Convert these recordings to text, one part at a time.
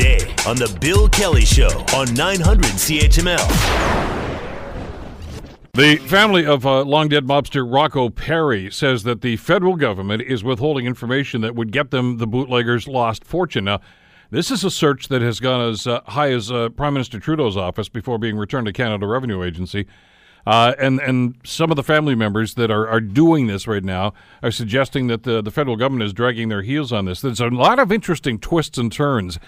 today on The Bill Kelly Show on 900 CHML. The family of uh, long dead mobster Rocco Perri says that the federal government is withholding information that would get them the bootleggers' lost fortune. Now, this is a search that has gone as uh, high as uh, Prime Minister Trudeau's office before being returned to Canada Revenue Agency. Uh, and and some of the family members that are, are doing this right now are suggesting that the, the federal government is dragging their heels on this. There's a lot of interesting twists and turns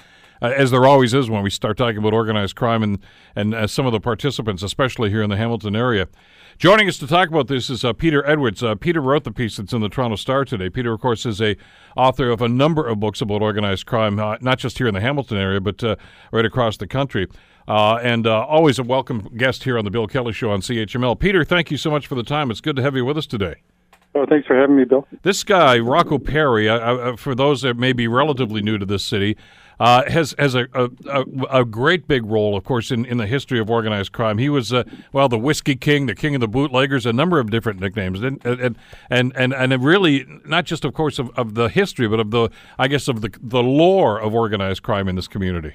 uh, as there always is when we start talking about organized crime and and uh, some of the participants, especially here in the Hamilton area. Joining us to talk about this is uh, Peter Edwards. Uh, Peter wrote the piece that's in the Toronto Star today. Peter, of course, is a author of a number of books about organized crime, uh, not just here in the Hamilton area, but uh, right across the country. and always a welcome guest here on the Bill Kelly Show on CHML. Peter, thank you so much for the time. It's good to have you with us today. Oh, thanks for having me, Bill. This guy, Rocco Perri, for those that may be relatively new to this city, uh, has has a, a, a, great big role, of course, in, in the history of organized crime. He was uh, well the Whiskey King, the King of the Bootleggers, a number of different nicknames, and and and and, and really not just, of course, of, of the history, but of the I guess of the the lore of organized crime in this community.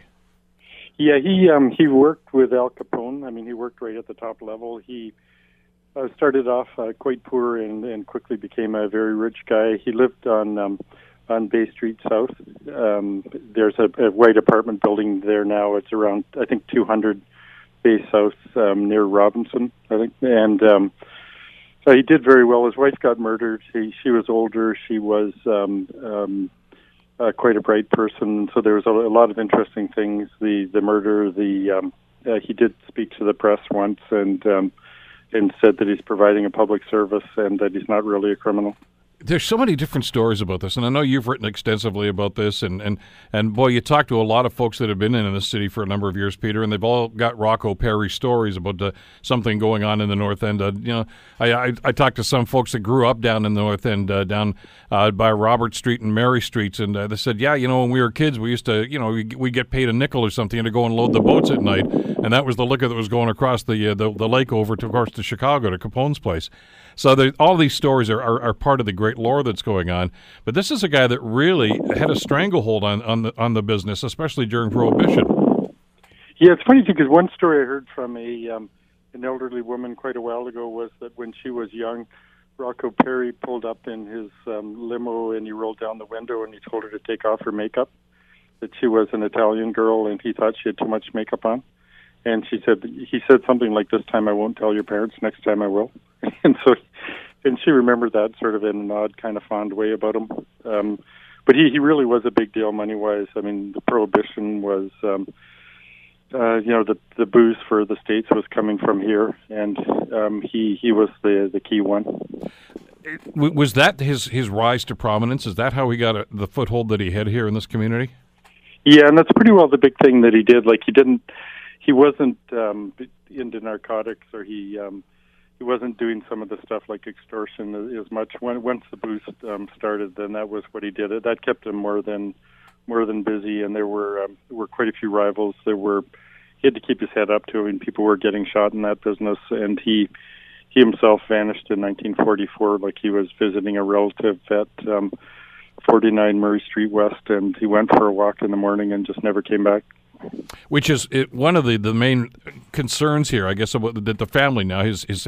Yeah, he um, he worked with Al Capone. I mean, he worked right at the top level. He uh, started off uh, quite poor and, and quickly became a very rich guy. He lived on um, on Bay Street South. Um, there's a, a white apartment building there now. It's around, I think, 200 Bay South um, near Robinson, I think. And um, so he did very well. His wife got murdered. He, she was older. She was um, um, uh, quite a bright person. So there was a, a lot of interesting things. The the murder. The um, uh, he did speak to the press once and um, and said that he's providing a public service and that he's not really a criminal there's so many different stories about this, and I know you've written extensively about this, and and and boy, you talk to a lot of folks that have been in the city for a number of years, Peter, and they've all got Rocco Perri stories about uh, something going on in the North End. Uh, you know, I, I, I talked to some folks that grew up down in the North End, uh, down uh, by Robert Street and Mary Streets, and uh, they said, yeah, you know, when we were kids, we used to, you know, we, we get paid a nickel or something to go and load the boats at night, and that was the liquor that was going across the the, the lake over to, of course, to Chicago to Capone's place. So all these stories are, are, are, part of the great lore that's going on. But this is a guy that really had a stranglehold on, on, the, on the business, especially during Prohibition. Yeah, it's funny too, because one story I heard from a um, an elderly woman quite a while ago was that when she was young, Rocco Perri pulled up in his um, limo and he rolled down the window and he told her to take off her makeup. That she was an Italian girl and he thought she had too much makeup on and she said he said something like this time I won't tell your parents next time I will. And so and she remembered that sort of in an odd kind of fond way about him. Um but he he really was a big deal money wise I mean the prohibition was um uh you know the the booze for the states was coming from here. And um he he was the the key one. Was that his his rise to prominence? Is that how he got a, the foothold that he had here in this community? Yeah and that's pretty well the big thing that he did. Like he didn't he wasn't um, into narcotics or he um, he wasn't doing some of the stuff like extortion as much. When once the boost um, started, then that was what he did. That kept him more than more than busy, and there were um, there were quite a few rivals. There were he had to keep his head up to. I mean, people were getting shot in that business, and he he himself vanished in 1944, like he was visiting a relative at um, 49 Murray Street West, and he went for a walk in the morning and just never came back which is it, one of the, the main concerns here, I guess, that the family now, his his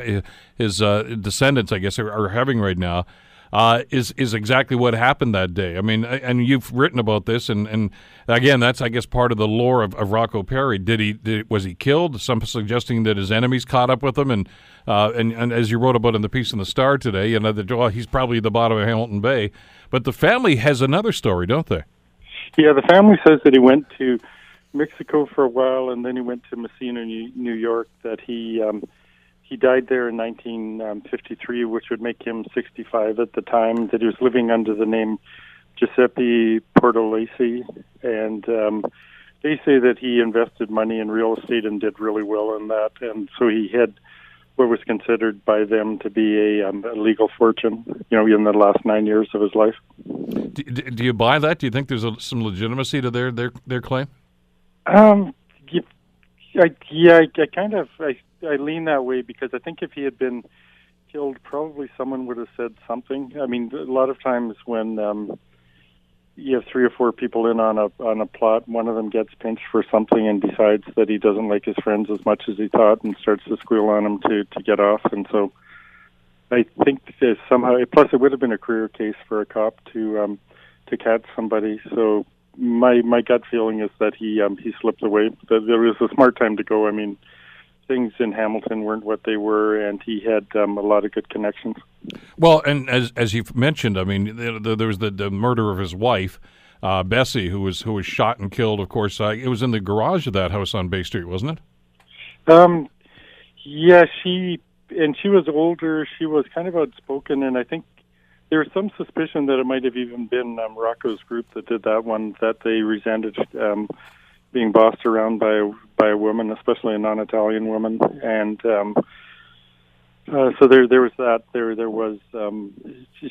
his uh, descendants, I guess, are, are having right now, uh, is is exactly what happened that day. I mean, and you've written about this, and, and again, that's I guess part of the lore of, of Rocco Perri. Did he did, was he killed? Some suggesting that his enemies caught up with him, and uh, and and as you wrote about in the piece in the Star today, you know that well, he's probably at the bottom of Hamilton Bay. But the family has another story, don't they? Yeah, the family says that he went to Mexico for a while, and then he went to Massena, New York. That he um, he died there in 1953, which would make him 65 at the time. That he was living under the name Giuseppe Portolesi, and um, they say that he invested money in real estate and did really well in that, and so he had what was considered by them to be a, um, a legal fortune, you know, in the last nine years of his life. Do, do you buy that? Do you think there's a, some legitimacy to their their their claim? Um, I, yeah, I, I kind of I, I lean that way because I think if he had been killed, probably someone would have said something. I mean, a lot of times when um, you have three or four people in on a on a plot. One of them gets pinched for something and decides that he doesn't like his friends as much as he thought, and starts to squeal on them to to get off. And so, I think somehow, plus it would have been a career case for a cop to um, to catch somebody. So my my gut feeling is that he um, he slipped away. That there was a smart time to go. I mean, things in Hamilton weren't what they were, and he had um, a lot of good connections. Well, and as as you've mentioned, I mean, there was the, the murder of his wife. Uh, Bessie, who was who was shot and killed, of course, uh, it was in the garage of that house on Bay Street, wasn't it? Um, yeah, she and she was older. She was kind of outspoken, and I think there was some suspicion that it might have even been um, Rocco's group that did that one. That they resented um, being bossed around by a, by a woman, especially a non-Italian woman, and um, uh, so there there was that. There there was um,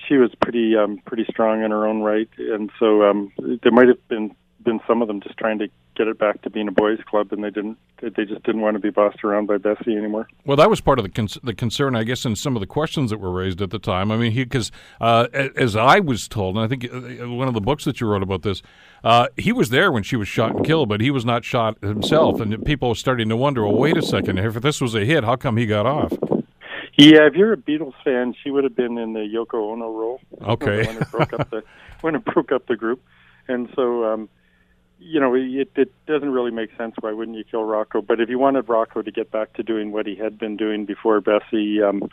she was pretty um, pretty strong in her own right, and so um, there might have been been some of them just trying to get it back to being a boys' club, and they didn't. They just didn't want to be bossed around by Bessie anymore. Well, that was part of the con- the concern, I guess, in some of the questions that were raised at the time. I mean, he because uh, as I was told, and I think uh, one of the books that you wrote about this, uh, he was there when she was shot and killed, but he was not shot himself, and people were starting to wonder. Well, wait a second, if this was a hit, how come he got off? Yeah, if you're a Beatles fan, she would have been in the Yoko Ono role. Okay. when it broke up the when it broke up the group, and so um, you know, it, it doesn't really make sense. Why wouldn't you kill Rocco? But if you wanted Rocco to get back to doing what he had been doing before Bessie, um,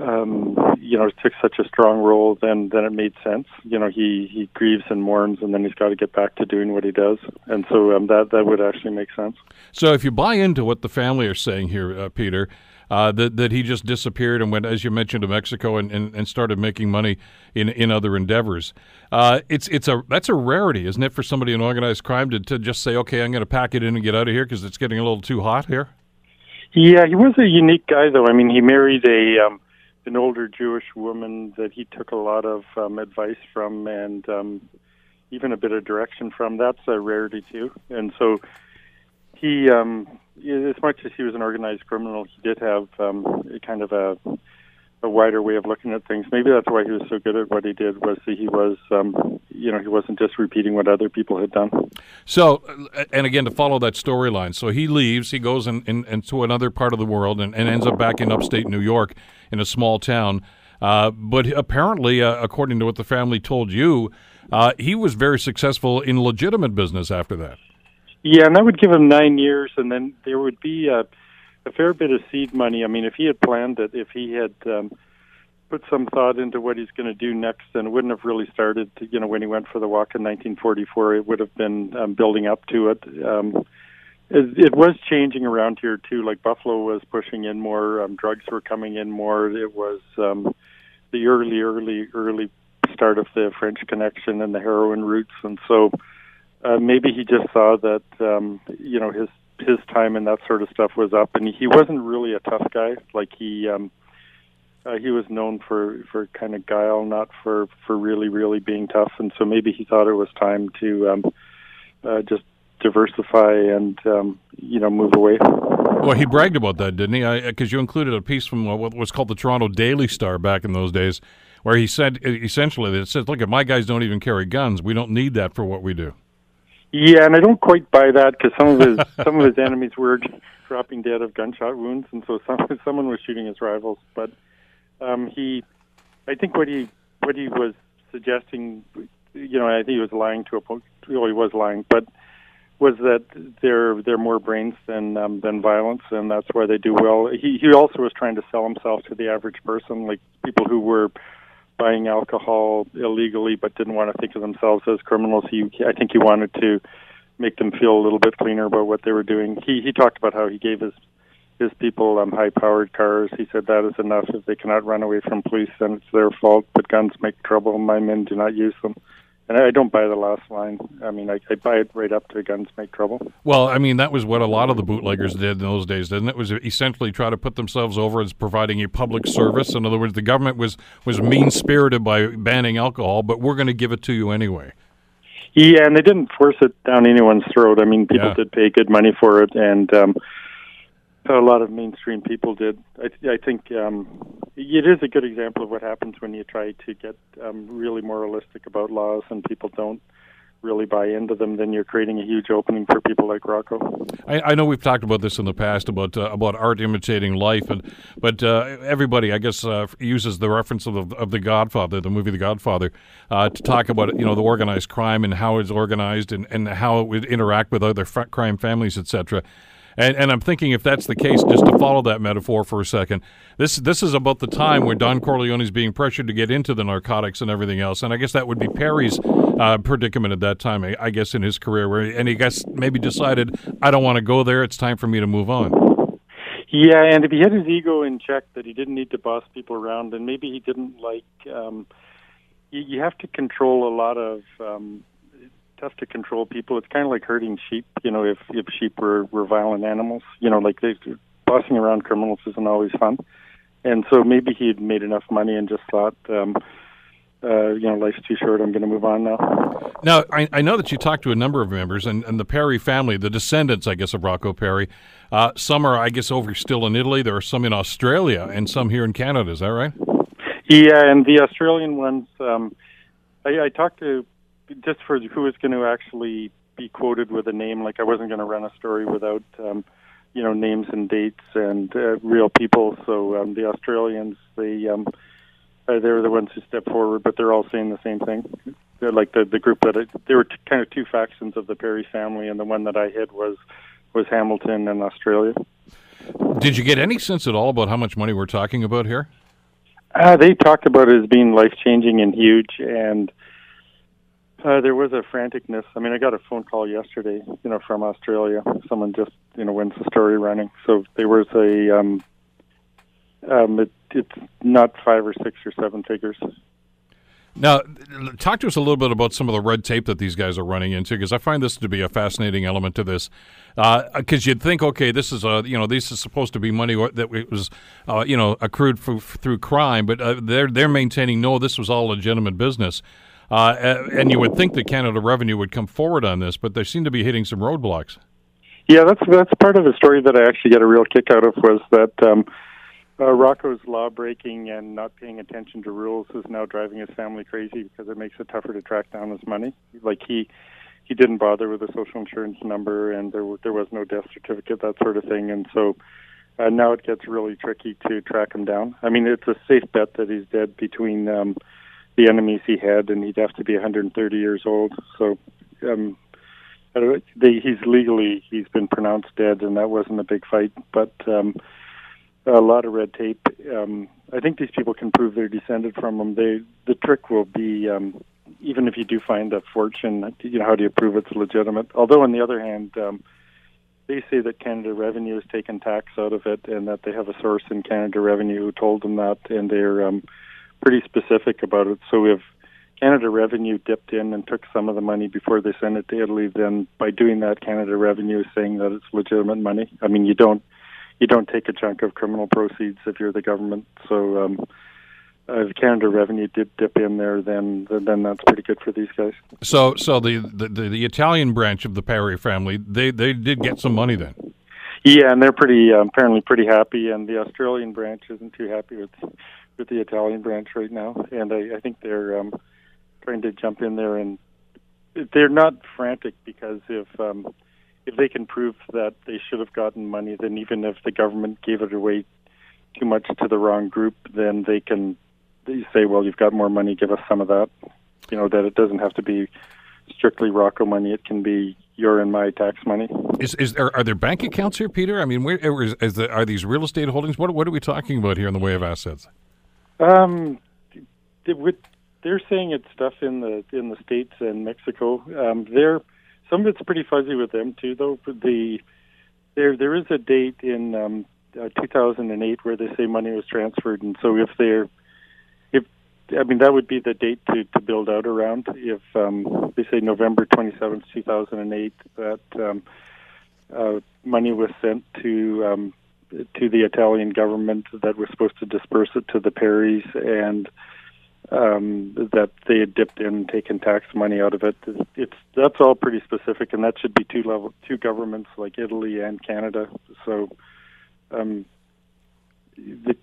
um, you know, took such a strong role, then then it made sense. You know, he he grieves and mourns, and then he's got to get back to doing what he does, and so um, that that would actually make sense. So, if you buy into what the family are saying here, uh, Peter, uh, that that he just disappeared and went, as you mentioned, to Mexico and, and, and started making money in in other endeavors. Uh, it's it's a that's a rarity, isn't it, for somebody in organized crime to, to just say, okay, I'm going to pack it in and get out of here because it's getting a little too hot here. Yeah, he was a unique guy, though. I mean, he married a um, an older Jewish woman that he took a lot of um, advice from and um, even a bit of direction from. That's a rarity too, and so he um, as much as he was an organized criminal, he did have um, kind of a, a wider way of looking at things. Maybe that's why he was so good at what he did. Was that he was, um, you know, he wasn't just repeating what other people had done. So, and again, to follow that storyline, so he leaves, he goes in, in, into another part of the world, and, and ends up back in upstate New York in a small town. Uh, but apparently, uh, according to what the family told you, uh, he was very successful in legitimate business after that. Yeah, and that would give him nine years, and then there would be a, a fair bit of seed money. I mean, if he had planned it, if he had um, put some thought into what he's going to do next, then it wouldn't have really started. To, you know, when he went for the walk in 1944, it would have been um, building up to it. Um, it, it was changing around here too. Like Buffalo was pushing in more, um, drugs were coming in more. It was um, the early, early, early start of the French Connection and the heroin routes, and so uh, maybe he just saw that um, you know his his time and that sort of stuff was up, and he wasn't really a tough guy. Like he um, uh, he was known for for kind of guile, not for for really really being tough. And so maybe he thought it was time to um, uh, just diversify and um, you know move away. Well, he bragged about that, didn't he? Because you included a piece from what was called the Toronto Daily Star back in those days, where he said essentially that it says, "Look, if my guys don't even carry guns, we don't need that for what we do." Yeah, and I don't quite buy that because some of his some of his enemies were dropping dead of gunshot wounds, and so some someone was shooting his rivals. But um, he, I think what he what he was suggesting, you know, I think he was lying to a point. Well, he was lying, but was that they're they're more brains than um, than violence, and that's why they do well. He he also was trying to sell himself to the average person, like people who were buying alcohol illegally but didn't want to think of themselves as criminals. He, I think he wanted to make them feel a little bit cleaner about what they were doing. He he talked about how he gave his his people um, high powered cars. He said that is enough. If they cannot run away from police, then it's their fault. But guns make trouble. My men do not use them. And I don't buy the last line. I mean, I, I buy it right up to guns make trouble. Well, I mean, that was what a lot of the bootleggers did in those days, didn't it? Was essentially try to put themselves over as providing a public service. In other words, the government was was mean spirited by banning alcohol, but we're going to give it to you anyway. Yeah, and they didn't force it down anyone's throat. I mean, people yeah. did pay good money for it, and um, a lot of mainstream people did. I, I think um, it is a good example of what happens when you try to get um, really moralistic about laws and people don't really buy into them, then you're creating a huge opening for people like Rocco. I, I know we've talked about this in the past about uh, about art imitating life, and but uh, everybody, I guess, uh, uses the reference of the, of the Godfather, the movie The Godfather, uh, to talk about you know the organized crime and how it's organized and, and how it would interact with other crime families, etc. And, and I'm thinking if that's the case, just to follow that metaphor for a second, this this is about the time where Don Corleone is being pressured to get into the narcotics and everything else. And I guess that would be Perri's uh, predicament at that time, I guess, in his career, where and he guess maybe decided, I don't want to go there. It's time for me to move on. Yeah, and if he had his ego in check, that he didn't need to boss people around, and maybe he didn't like. Um, you, you have to control a lot of um, tough to control people. It's kind of like herding sheep. You know, if if sheep were were violent animals, you know, like they bossing around criminals isn't always fun. And so maybe he had made enough money and just thought, um, uh, you know, life's too short. I'm going to move on now. Now, I, I know that you talked to a number of members, and, and the Perri family, the descendants, I guess, of Rocco Perri. Uh, some are, I guess, over still in Italy. There are some in Australia, and some here in Canada. Is that right? Yeah, and the Australian ones. Um, I, I talked to just for who is going to actually be quoted with a name. Like I wasn't going to run a story without, um, you know, names and dates and uh, real people. So um, the Australians, they um, uh, they're the ones who step forward, but they're all saying the same thing. They're like the the group that I, there were t- kind of two factions of the Perri family, and the one that I hid was was Hamilton and Australia. Did you get any sense at all about how much money we're talking about here? Uh, they talked about it as being life changing and huge, and uh, there was a franticness. I mean, I got a phone call yesterday, you know, from Australia. Someone just, you know, when's the story running. So there was a, um, um, it, it's not five or six or seven figures. Now, talk to us a little bit about some of the red tape that these guys are running into, because I find this to be a fascinating element to this. Because uh, you'd think, okay, this is a, you know, this is supposed to be money that was, uh, you know, accrued for, through crime, but uh, they're they're maintaining no, this was all legitimate business. Uh, and you would think that Canada Revenue would come forward on this, but they seem to be hitting some roadblocks. Yeah, that's that's part of the story that I actually get a real kick out of was that um, uh, Rocco's law breaking and not paying attention to rules is now driving his family crazy because it makes it tougher to track down his money. Like he he didn't bother with a social insurance number, and there there was no death certificate, that sort of thing, and so. Uh, now it gets really tricky to track him down. I mean, it's a safe bet that he's dead between um, the enemies he had, and he'd have to be 130 years old. So, um, they, he's legally he's been pronounced dead, and that wasn't a big fight, but um, a lot of red tape. Um, I think these people can prove they're descended from him. They the trick will be um, even if you do find a fortune, you know, how do you prove it's legitimate? Although on the other hand. Um, they say that Canada Revenue has taken tax out of it, and that they have a source in Canada Revenue who told them that, and they're um, pretty specific about it. So we if Canada Revenue dipped in and took some of the money before they sent it to Italy, then by doing that, Canada Revenue is saying that it's legitimate money. I mean, you don't you don't take a chunk of criminal proceeds if you're the government. So um, if Canada Revenue did dip in there, then then that's pretty good for these guys. So so the the, the Italian branch of the Perri family, they they did get some money then. Yeah, and they're pretty uh, apparently pretty happy, and the Australian branch isn't too happy with with the Italian branch right now, and I, I think they're um, trying to jump in there, and they're not frantic because if um, if they can prove that they should have gotten money, then even if the government gave it away too much to the wrong group, then they can they say, well, you've got more money, give us some of that. You know that it doesn't have to be strictly Rocco money; it can be your and my tax money. Is is there are there bank accounts here, Peter? I mean, where is, is are these real estate holdings? What what are we talking about here in the way of assets? Um, they're saying it's stuff in the in the states and Mexico. Um, they're some of it's pretty fuzzy with them too, though. The there there is a date in um, uh, 2008 where they say money was transferred, and so if they're if I mean that would be the date to to build out around. If um, they say November 27th, 2008, that um, uh, money was sent to um, to the Italian government that was supposed to disperse it to the Perris and um, that they had dipped in and taken tax money out of it. It's that's all pretty specific, and that should be two level two governments like Italy and Canada. So um, the,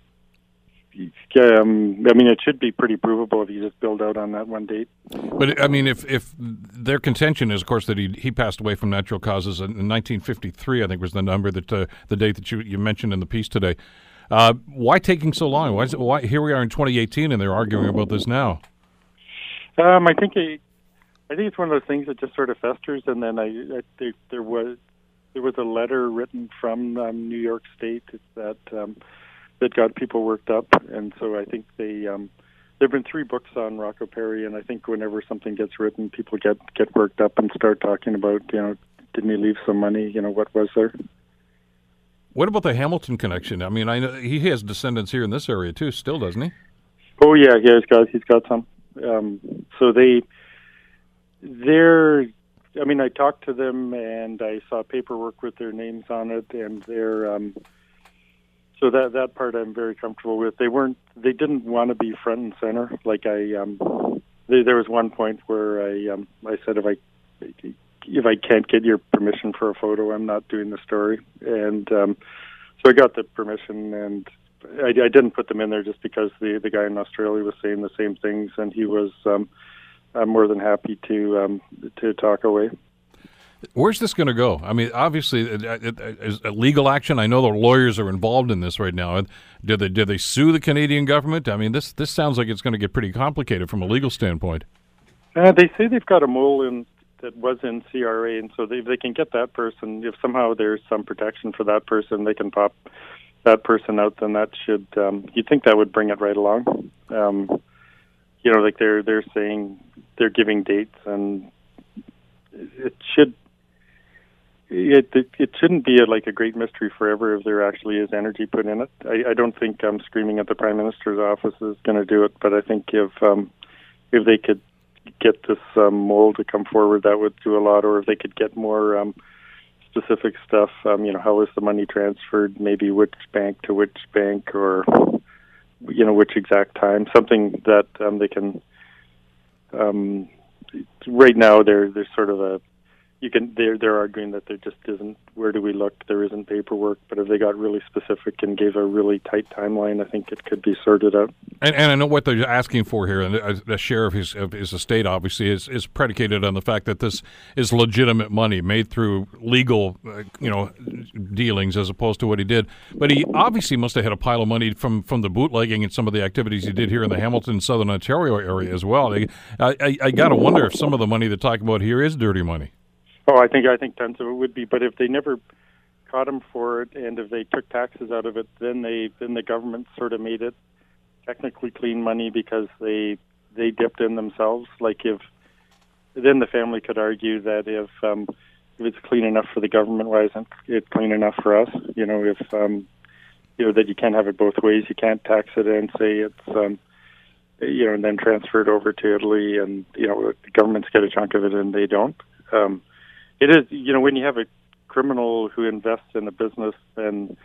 um, I mean, it should be pretty provable if you just build out on that one date. But I mean, if if their contention is, of course, that he he passed away from natural causes in 1953, I think was the number that uh, the date that you you mentioned in the piece today. Uh, why taking so long? Why, is it, why here we are in 2018 and they're arguing about this now? Um, I think it, I think it's one of those things that just sort of festers, and then I, I there, there was there was a letter written from um, New York State that um, that got people worked up, and so I think they um, there have been three books on Rocco Perri, and I think whenever something gets written, people get get worked up and start talking about you know didn't he leave some money? You know what was there? What about the Hamilton connection? I mean, I know he has descendants here in this area too, still doesn't he? Oh yeah, yeah, he's got he's got some. Um, so they they're I mean, I talked to them and I saw paperwork with their names on it, and they're um, so that that part I'm very comfortable with. They weren't they didn't want to be front and center. Like I um, they, there was one point where I um, I said if I if I can't get your permission for a photo, I'm not doing the story. And um, so I got the permission, and I, I didn't put them in there just because the the guy in Australia was saying the same things, and he was um, I'm more than happy to um, to talk away. Where's this going to go? I mean, obviously, it, it, it, legal action. I know the lawyers are involved in this right now. Did they did they sue the Canadian government? I mean, this this sounds like it's going to get pretty complicated from a legal standpoint. Uh, they say they've got a mole in that was in CRA, and so they they can get that person. If somehow there's some protection for that person, they can pop that person out. Then that should um, you think that would bring it right along. Um, you know, like they're they're saying they're giving dates, and it should it, it it shouldn't be a, like a great mystery forever if there actually is energy put in it. I, I don't think um, screaming at the prime minister's office is going to do it, but I think if um, if they could get this um, mole to come forward, that would do a lot. Or if they could get more um, specific stuff, um, you know, how is the money transferred? Maybe which bank to which bank, or you know, which exact time? Something that um, they can. Um, right now, there there's sort of a you can they're they're arguing that there just isn't where do we look? There isn't paperwork but if they got really specific and gave a really tight timeline i think it could be sorted out. And, and i know what they're asking for here and the share of his of his estate obviously is, is predicated on the fact that this is legitimate money made through legal uh, you know dealings as opposed to what he did. But he obviously must have had a pile of money from from the bootlegging and some of the activities he did here in the hamilton southern ontario area as well. I, I, I gotta wonder if some of the money they're talking about here is dirty money Oh, I think I think tons of it would be, but if they never caught him for it, and if they took taxes out of it, then they then the government sort of made it technically clean money because they they dipped in themselves. Like if then the family could argue that if um, if it's clean enough for the government, why isn't it clean enough for us? You know, if um, you know that you can't have it both ways. You can't tax it and say it's um, you know, and then transfer it over to Italy, and you know the governments get a chunk of it and they don't. Um, it is you know when you have a criminal who invests in a business and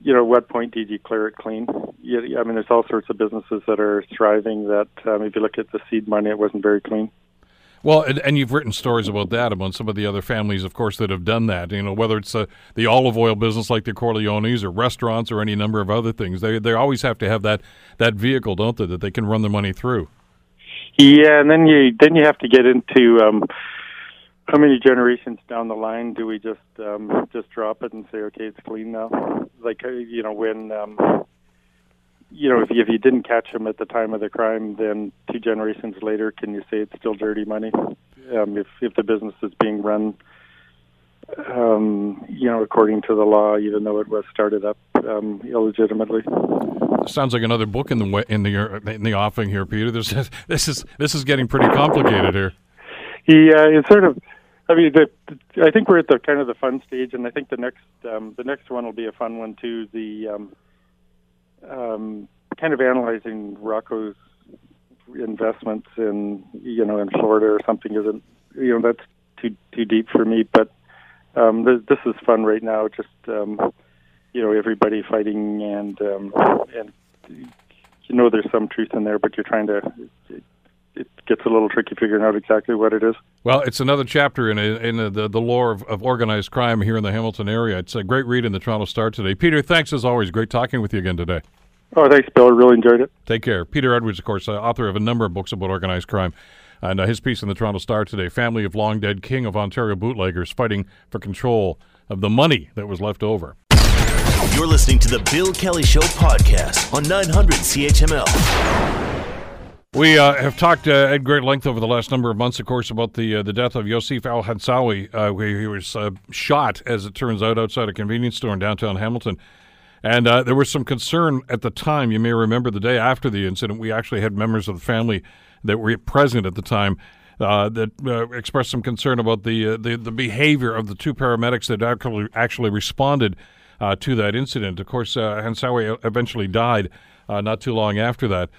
you know, at what point do you declare it clean? Yeah, I mean, there's all sorts of businesses that are thriving. That um, if you look at the seed money, it wasn't very clean. Well, and, and, you've written stories about that among some of the other families, of course, that have done that. You know, whether it's uh, the olive oil business like the Corleones or restaurants or any number of other things, they they always have to have that that vehicle, don't they, that they can run their money through. Yeah, and then you then you have to get into um, how many generations down the line do we just um, just drop it and say, okay, it's clean now? Like uh, you know, when um, you know, if you, if you didn't catch him at the time of the crime, then two generations later, can you say it's still dirty money? Um, if if the business is being run, um, you know, according to the law, even though it was started up um, illegitimately. Sounds like another book in the in the in the offing here, Peter. This is this is this is getting pretty complicated here. Yeah, it's sort of I mean, the, I think we're at the kind of the fun stage, and I think the next um, the next one will be a fun one too. The um, um, kind of analyzing Rocco's investments in you know in Florida or something isn't you know that's too too deep for me. But um, this, this is fun right now. Just um, you know everybody fighting and um, and you know there's some truth in there, but you're trying to it gets a little tricky figuring out exactly what it is. Well, it's another chapter in a, in a, the the lore of, of, organized crime here in the Hamilton area. It's a great read in the Toronto Star today. Peter, thanks as always. Great talking with you again today. Oh, thanks, Bill. I really enjoyed it. Take care. Peter Edwards, of course, uh, author of a number of books about organized crime. And uh, his piece in the Toronto Star today Family of Long Dead King of Ontario Bootleggers Fighting for Control of the Money that was left over. You're listening to the Bill Kelly Show podcast on 900 CHML. We uh, have talked uh, at great length over the last number of months, of course, about the uh, the death of Yosif Al Hasnawi, uh, where he was uh, shot, as it turns out, outside a convenience store in downtown Hamilton. And uh, there was some concern at the time. You may remember the day after the incident, we actually had members of the family that were present at the time that expressed some concern about the, the the behavior of the two paramedics that actually actually responded to that incident. Of course, Hansawi eventually died not too long after that.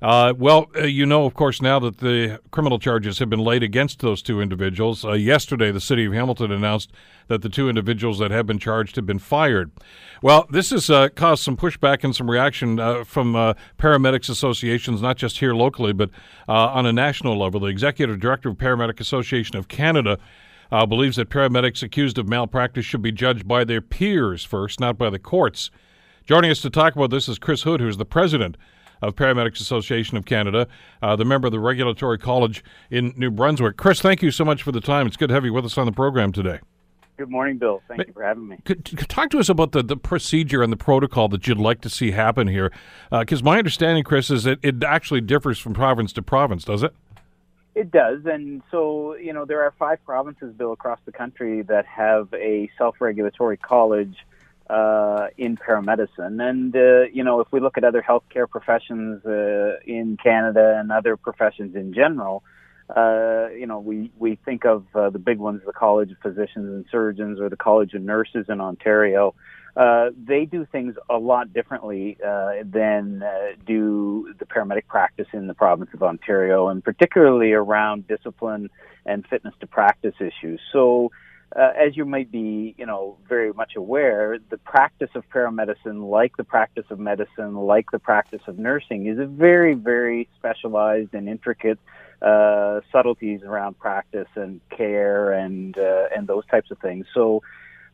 Uh, well, uh, you know, of course, now that the criminal charges have been laid against those two individuals. Uh, yesterday, the city of Hamilton announced that the two individuals that have been charged have been fired. Well, this has uh, caused some pushback and some reaction uh, from uh, paramedics associations, not just here locally, but on a national level. The executive director of Paramedic Association of Canada. believes that paramedics accused of malpractice should be judged by their peers first, not by the courts. Joining us to talk about this is Chris Hood, who's the president of Paramedics Association of Canada, uh, the member of the Regulatory College in New Brunswick. Chris, thank you so much for the time. It's good to have you with us on the program today. Good morning, Bill. Thank you for having me. Could, could talk to us about the, the procedure and the protocol that you'd like to see happen here. Because uh, my understanding, Chris, is that it actually differs from province to province, does it? It does. And so, you know, there are five provinces, Bill, across the country that have a self regulatory college uh, in paramedicine. And, uh, you know, if we look at other healthcare professions uh, in Canada and other professions in general, uh, you know, we, we think of uh, the big ones, the College of Physicians and Surgeons or the College of Nurses in Ontario. Uh, they do things a lot differently uh, than uh, do the paramedic practice in the province of Ontario, and particularly around discipline and fitness to practice issues. So, uh, as you might be, you know, very much aware, the practice of paramedicine, like the practice of medicine, like the practice of nursing, is a very, very specialized and intricate uh, subtleties around practice and care and uh, and those types of things. So.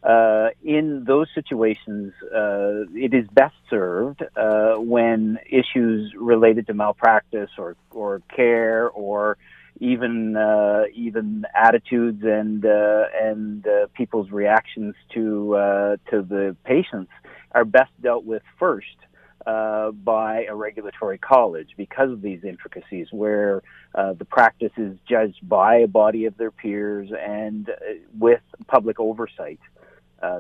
Uh, in those situations, uh, it is best served uh, when issues related to malpractice or, or care or even uh, even attitudes and uh, and uh, people's reactions to uh, to the patients are best dealt with first uh, by a regulatory college because of these intricacies, where uh, the practice is judged by a body of their peers and with public oversight.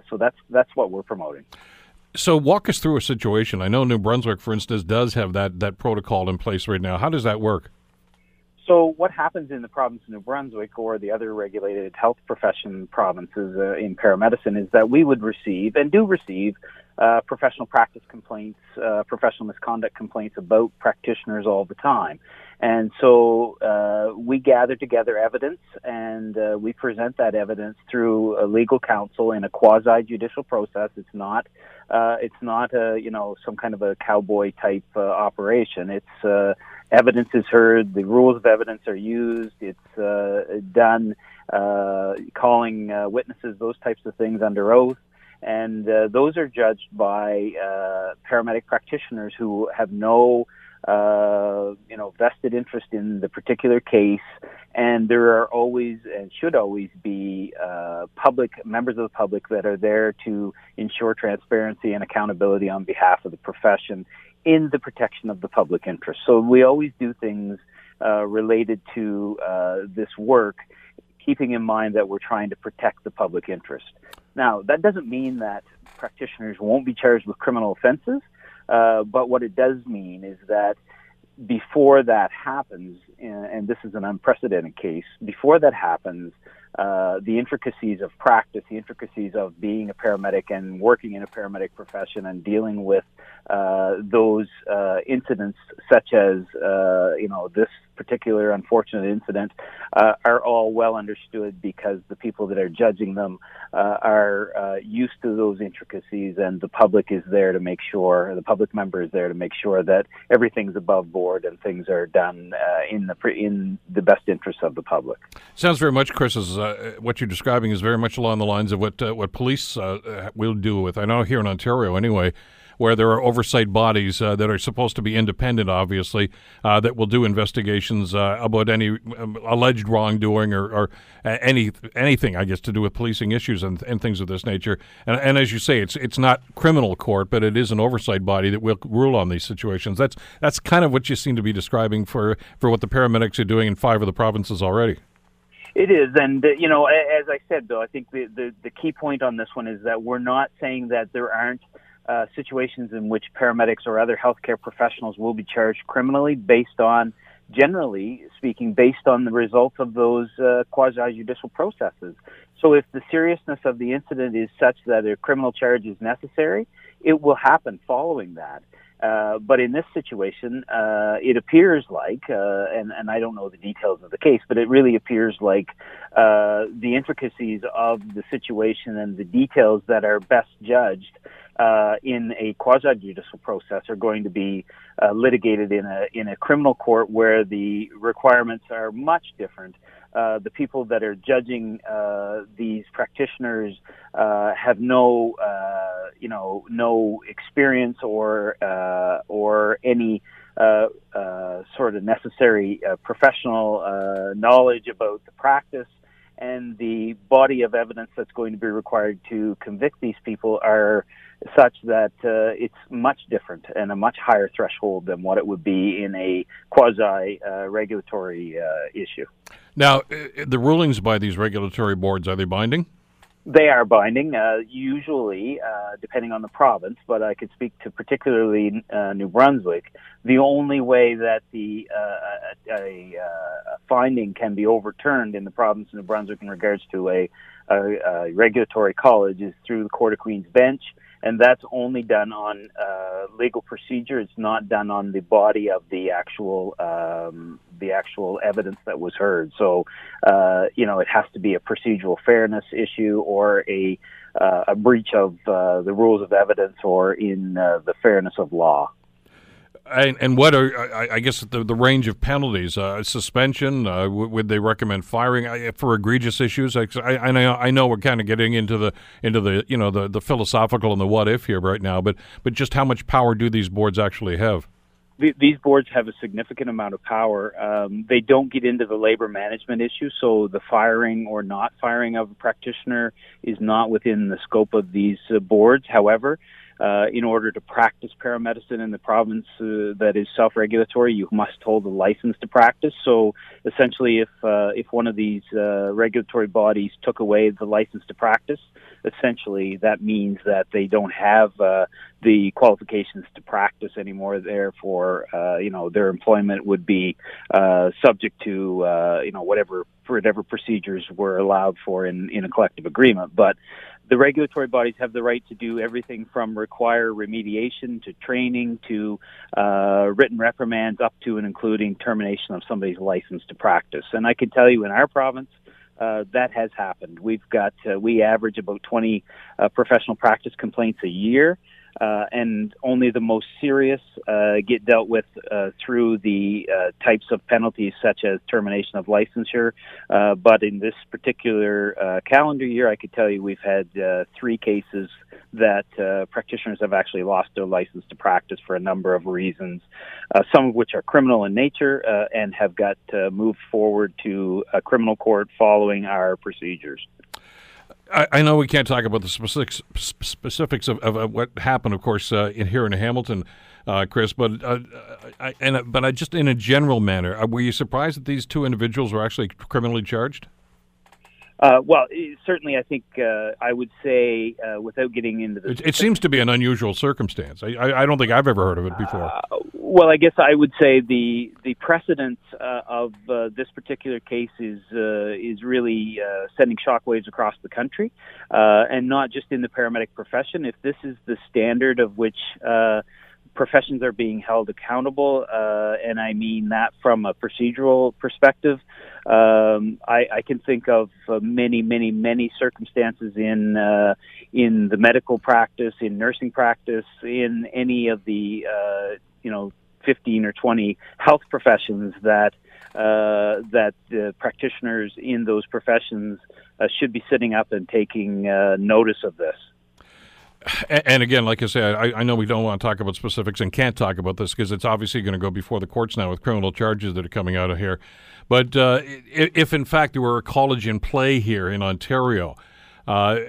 so that's that's what we're promoting. So walk us through a situation. I know New Brunswick, for instance, does have that that protocol in place right now. How does that work? So, what happens in the province of New Brunswick or the other regulated health profession provinces uh, in paramedicine is that we would receive and do receive uh, professional practice complaints, uh, professional misconduct complaints about practitioners all the time. And so uh, we gather together evidence and uh, we present that evidence through a legal counsel in a quasi judicial process. It's not uh, it's not a you know some kind of a cowboy type uh, operation. It's uh, evidence is heard, the rules of evidence are used. It's uh, done uh, calling uh, witnesses, those types of things under oath, and uh, those are judged by uh, paramedic practitioners who have no uh, you know, vested interest in the particular case, and there are always and should always be public members of the public that are there to ensure transparency and accountability on behalf of the profession in the protection of the public interest. So we always do things uh, related to uh, this work, keeping in mind that we're trying to protect the public interest. Now, that doesn't mean that practitioners won't be charged with criminal offenses. Uh, but what it does mean is that before that happens, and this is an unprecedented case, before that happens, uh, the intricacies of practice, the intricacies of being a paramedic and working in a paramedic profession and dealing with uh, those uh, incidents, such as uh, you know this particular unfortunate incident uh, are all well understood because the people that are judging them uh, are uh, used to those intricacies, and the public is there to make sure the public member is there to make sure that everything's above board and things are done uh, in the in the best interest of the public. Sounds very much, Chris, uh, what you're describing is very much along the lines of what what police will do with. I know here in Ontario, anyway where there are oversight bodies uh, that are supposed to be independent, obviously, uh, that will do investigations uh, about any um, alleged wrongdoing or, or any anything, I guess, to do with policing issues and, and things of this nature. And, and, as you say, it's it's not criminal court, but it is an oversight body that will rule on these situations. That's that's kind of what you seem to be describing for for what the paramedics are doing in five of the provinces already. It is, and uh, you know, as I said, though, I think the, the the key point on this one is that we're not saying that there aren't uh, situations in which paramedics or other healthcare professionals will be charged criminally based on, generally speaking, based on the results of those uh, quasi judicial processes. So if the seriousness of the incident is such that a criminal charge is necessary, it will happen following that. Uh, but in this situation, uh, it appears like, uh, and, and I don't know the details of the case, but it really appears like uh, the intricacies of the situation and the details that are best judged uh, in a quasi judicial process are going to be uh, litigated in a in a criminal court where the requirements are much different. Uh, the people that are judging uh, these practitioners uh, have no uh, you know no experience or or any sort of necessary professional knowledge about the practice and the body of evidence that's going to be required to convict these people are such that uh, it's much different and a much higher threshold than what it would be in a quasi uh, regulatory uh, issue. Now, uh, the rulings by these regulatory boards are they binding? They are binding, uh, usually, uh, depending on the province, but I could speak to particularly uh, New Brunswick. The only way that the uh, a, a, a, finding can be overturned in the province of New Brunswick in regards to a, a regulatory college is through the Court of Queen's Bench and that's only done on uh, legal procedure. It's not done on the body of the actual um, the actual evidence that was heard. So, uh, you know, it has to be a procedural fairness issue or a uh, a breach of uh, the rules of evidence or in uh, the fairness of law. And, and, what are I, guess the the range of penalties? Uh, suspension? Uh, w- would they recommend firing uh, for egregious issues? I, I, know I know we're kind of getting into the into the you know the, the philosophical and the what if here right now, but but just how much power do these boards actually have? these boards have a significant amount of power. Um, they don't get into the labor management issue, so the firing or not firing of a practitioner is not within the scope of these uh, boards. However, uh, in order to practice paramedicine in the province uh, that is self-regulatory, you must hold a license to practice. So essentially, if uh, if one of these uh, regulatory bodies took away the license to practice, essentially that means that they don't have uh, the qualifications to practice anymore. Therefore, uh, you know their employment would be subject to you know whatever whatever procedures were allowed for in in a collective agreement, but the regulatory bodies have the right to do everything from require remediation to training to uh, written reprimands up to and including termination of somebody's license to practice. And I can tell you in our province, uh, that has happened. We've got uh, we average about 20 uh, professional practice complaints a year uh, and only the most serious uh, get dealt with uh, through the uh, types of penalties such as termination of licensure. Uh, but in this particular uh, calendar year, I could tell you we've had three cases that practitioners have actually lost their license to practice for a number of reasons, some of which are criminal in nature and have got moved forward to a criminal court following our procedures. I, I, know we can't talk about the specifics specifics of, of, of what happened, of course, uh, in here in Hamilton, uh, Chris. But uh, I, and but I just in a general manner, uh, were you surprised that these two individuals were actually criminally charged? Uh, well, certainly, I think uh, I would say, uh, without getting into the. It, it, seems to be an unusual circumstance. I, I, I, don't think I've ever heard of it before. Uh, well, I guess I would say the the precedent uh, of uh, this particular case is is really sending shockwaves across the country, and not just in the paramedic profession. If this is the standard of which professions are being held accountable, uh, and I mean that from a procedural perspective. Um, I, I, can think of uh, many, many, many circumstances in uh, in the medical practice, in nursing practice, in any of the uh, you know 15 or 20 health professions that uh, that the practitioners in those professions uh, should be sitting up and taking notice of this. And again, like I say, I, I, know we don't want to talk about specifics and can't talk about this because it's obviously going to go before the courts now with criminal charges that are coming out of here. But uh, if in fact there were a college in play here in Ontario, uh,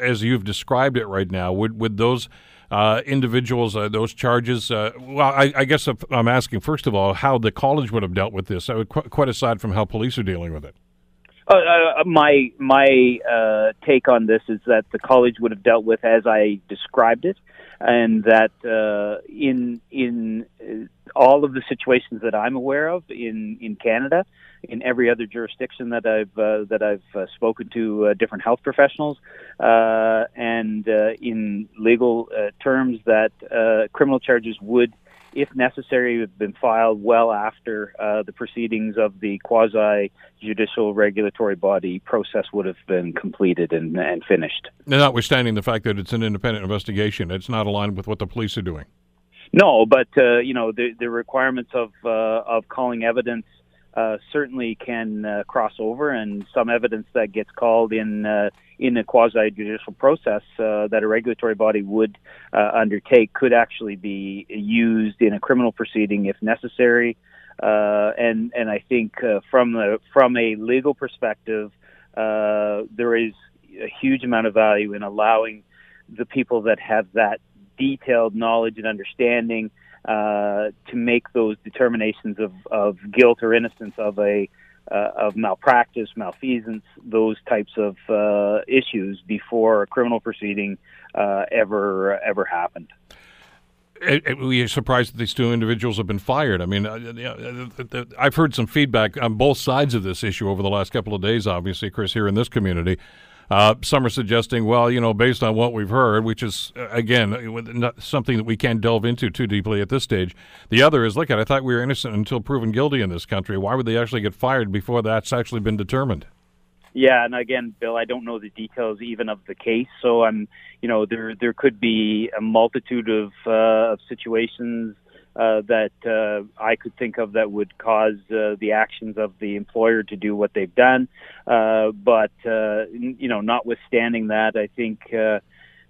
as you've described it right now, would would those uh, individuals, uh, those charges? Uh, well, I, I, guess I'm asking first of all how the college would have dealt with this, quite aside from how police are dealing with it. Uh, uh, my my uh, take on this is that the college would have dealt with as I described it, and that uh, in in uh, all of the situations that I'm aware of in in Canada, in every other jurisdiction that I've uh, that I've spoken to different health professionals, and in legal terms, that criminal charges would if necessary, it would have been filed well after uh, the proceedings of the quasi judicial regulatory body process would have been completed and, and finished. Now, notwithstanding the fact that it's an independent investigation, it's not aligned with what the police are doing. No, but uh, you know the the requirements of uh, of calling evidence uh, certainly can uh, cross over, and some evidence that gets called in uh, in a quasi judicial process uh, that a regulatory body would uh, undertake could actually be used in a criminal proceeding if necessary. Uh, and and I think from the from a legal perspective, there is a huge amount of value in allowing the people that have that detailed knowledge and understanding uh, to make those determinations of, of guilt or innocence of a uh, of malpractice, malfeasance, those types of uh, issues before a criminal proceeding uh, ever ever happened. we are surprised that these two individuals have been fired. I mean, uh, I've heard some feedback on both sides of this issue over the last couple of days. Obviously, Chris, here in this community, uh, some are suggesting, well, you know, based on what we've heard, which is, uh, again, not something that we can't delve into too deeply at this stage. The other is, look at, I thought we were innocent until proven guilty in this country. Why would they actually get fired before that's actually been determined? Yeah, and again, Bill, I don't know the details even of the case, so I'm, you know, there there could be a multitude of uh, of situations uh, that uh, I could think of that would cause uh, the actions of the employer to do what they've done. Uh, but uh, you know, notwithstanding that, I think uh,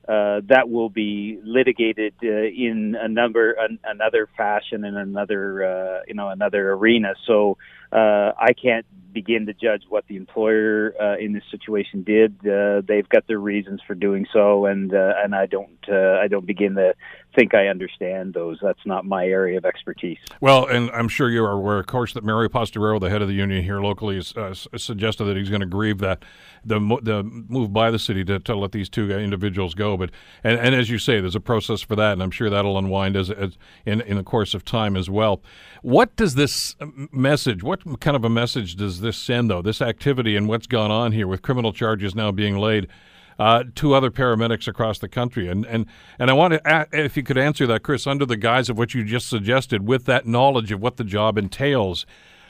uh, that will be litigated uh, in a number an, another fashion in another uh, you know another arena. So uh, I can't begin to judge what the employer uh, in this situation did. Uh, they've got their reasons for doing so, and uh, and I don't uh, I don't begin to think I understand those. That's not my area of expertise. Well, and I'm sure you are aware, of course, that Mario Posteraro, the head of the union here locally, has uh, suggested that he's going to grieve that the the move by the city to, to let these two individuals go. But and, and as you say, there's a process for that, and I'm sure that'll unwind as, as in in the course of time as well. What does this message? What kind of a message does this send, though? This activity and what's gone on here with criminal charges now being laid uh, to other paramedics across the country. And and and I want to, if you could answer that, Chris, under the guise of what you just suggested, with that knowledge of what the job entails.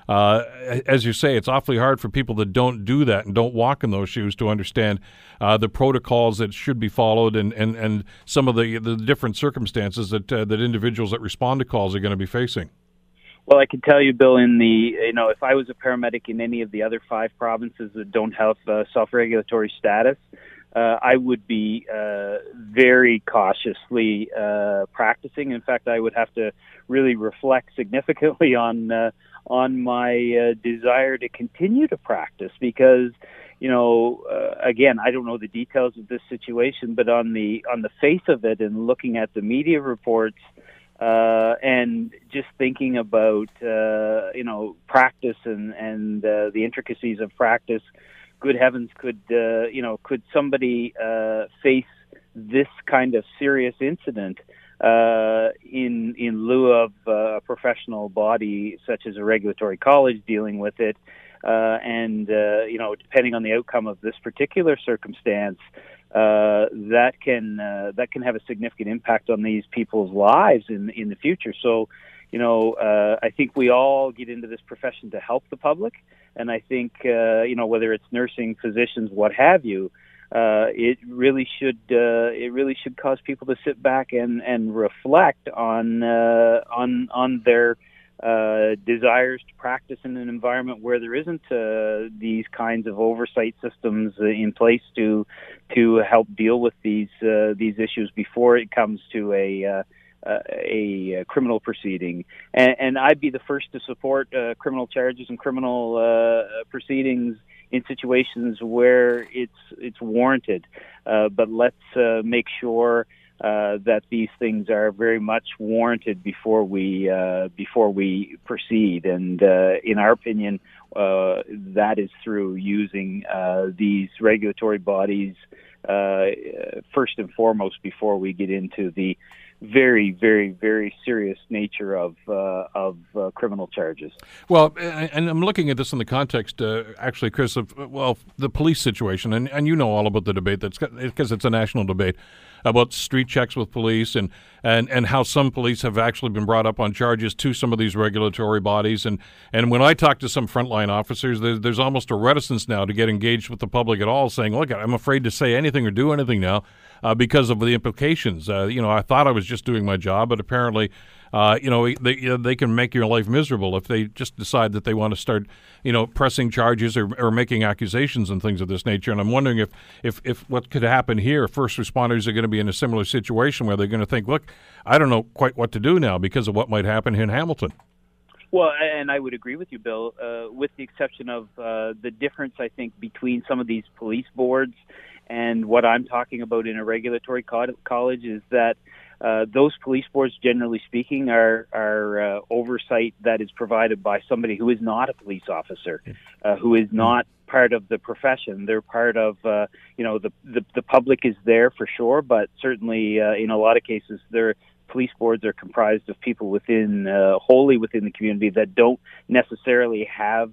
Uh, as you say, it's awfully hard for people that don't do that and don't walk in those shoes to understand uh, the protocols that should be followed and, and, and some of the, the different circumstances that uh, that individuals that respond to calls are going to be facing. Well, I can tell you, Bill, in the you know, if I was a paramedic in any of the other five provinces that don't have uh, self-regulatory status, uh, I would be uh, very cautiously uh, practicing. In fact, I would have to really reflect significantly on uh, on my uh, desire to continue to practice because, you know, uh, again, I don't know the details of this situation, but on the on the face of it, and looking at the media reports. Uh, and just thinking about uh, you know practice and and uh, the intricacies of practice good heavens, could uh, you know, could somebody uh, face this kind of serious incident uh, in in lieu of uh, a professional body such as a regulatory college dealing with it? Uh, and uh, you know, depending on the outcome of this particular circumstance, uh, that can uh, that can have a significant impact on these people's lives in in the future. So, you know, uh, I think we all get into this profession to help the public, and I think uh, you know whether it's nursing, physicians, what have you. Uh, it really should uh, it really should cause people to sit back and, and reflect on uh, on on their uh, desires to practice in an environment where there isn't uh, these kinds of oversight systems in place to to help deal with these uh, these issues before it comes to a uh, a, a criminal proceeding, and, and, I'd be the first to support uh, criminal charges and criminal uh, proceedings in situations where it's it's warranted. but let's make sure uh, that these things are very much warranted before we uh, before we proceed. And uh, in our opinion, uh, that is through using uh, these regulatory bodies first and foremost before we get into the very, very, very serious nature of uh, of uh, criminal charges. Well, and I'm looking at this in the context, uh, actually, Chris, of well, the police situation, and, and you know all about the debate that's because it's a national debate about street checks with police and, and, and how some police have actually been brought up on charges to some of these regulatory bodies. And, and when I talk to some frontline officers, there's, there's almost a reticence now to get engaged with the public at all, saying, look, I'm afraid to say anything or do anything now uh, because of the implications. Uh, you know, I thought I was just doing my job, but apparently, uh, you know, they you know, they can make your life miserable if they just decide that they want to start, you know, pressing charges or, or making accusations and things of this nature. And I'm wondering if, if if what could happen here, first responders are going to be in a similar situation where they're going to think, look, I don't know quite what to do now because of what might happen here in Hamilton. Well, and I would agree with you, Bill, uh, with the exception of uh, the difference, I think, between some of these police boards and what I'm talking about in a regulatory co- college is that uh, those police boards, generally speaking, are are uh, oversight that is provided by somebody who is not a police officer, uh, who is not part of the profession. They're part of, uh, you know, the, the the public is there for sure, but certainly uh, in a lot of cases, their police boards are comprised of people within uh, wholly within the community that don't necessarily have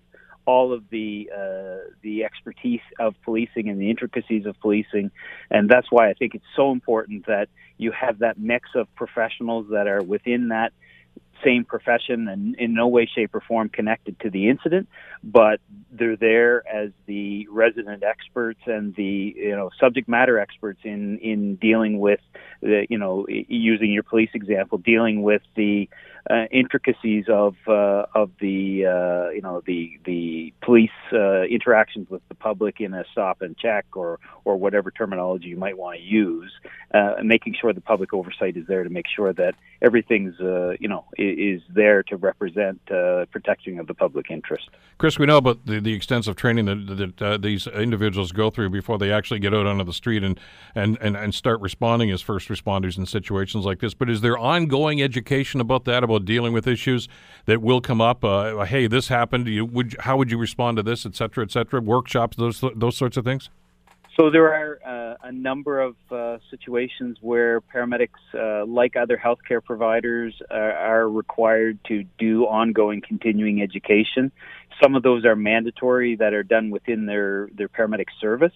all of the uh, the expertise of policing and the intricacies of policing, and that's why I think it's so important that you have that mix of professionals that are within that same profession and in no way, shape, or form connected to the incident, but they're there as the resident experts and the you know subject matter experts in in dealing with the you know using your police example, dealing with the uh, intricacies of uh, of the uh, you know the the police uh, interactions with the public in a stop and check or or whatever terminology you might want to use, uh, making sure the public oversight is there to make sure that everything's uh, you know is there to represent protection of the public interest. Chris, we know about the, the extensive training that, that these individuals go through before they actually get out onto the street and, and, and, and start responding as first responders in situations like this. But is there ongoing education about that about dealing with issues that will come up. Uh, hey, this happened. You, would how would you respond to this, et cetera, et cetera? Workshops, those those sorts of things. So there are uh, a number of uh, situations where paramedics, uh, like other healthcare providers, are, are, required to do ongoing continuing education. Some of those are mandatory that are done within their their paramedic service.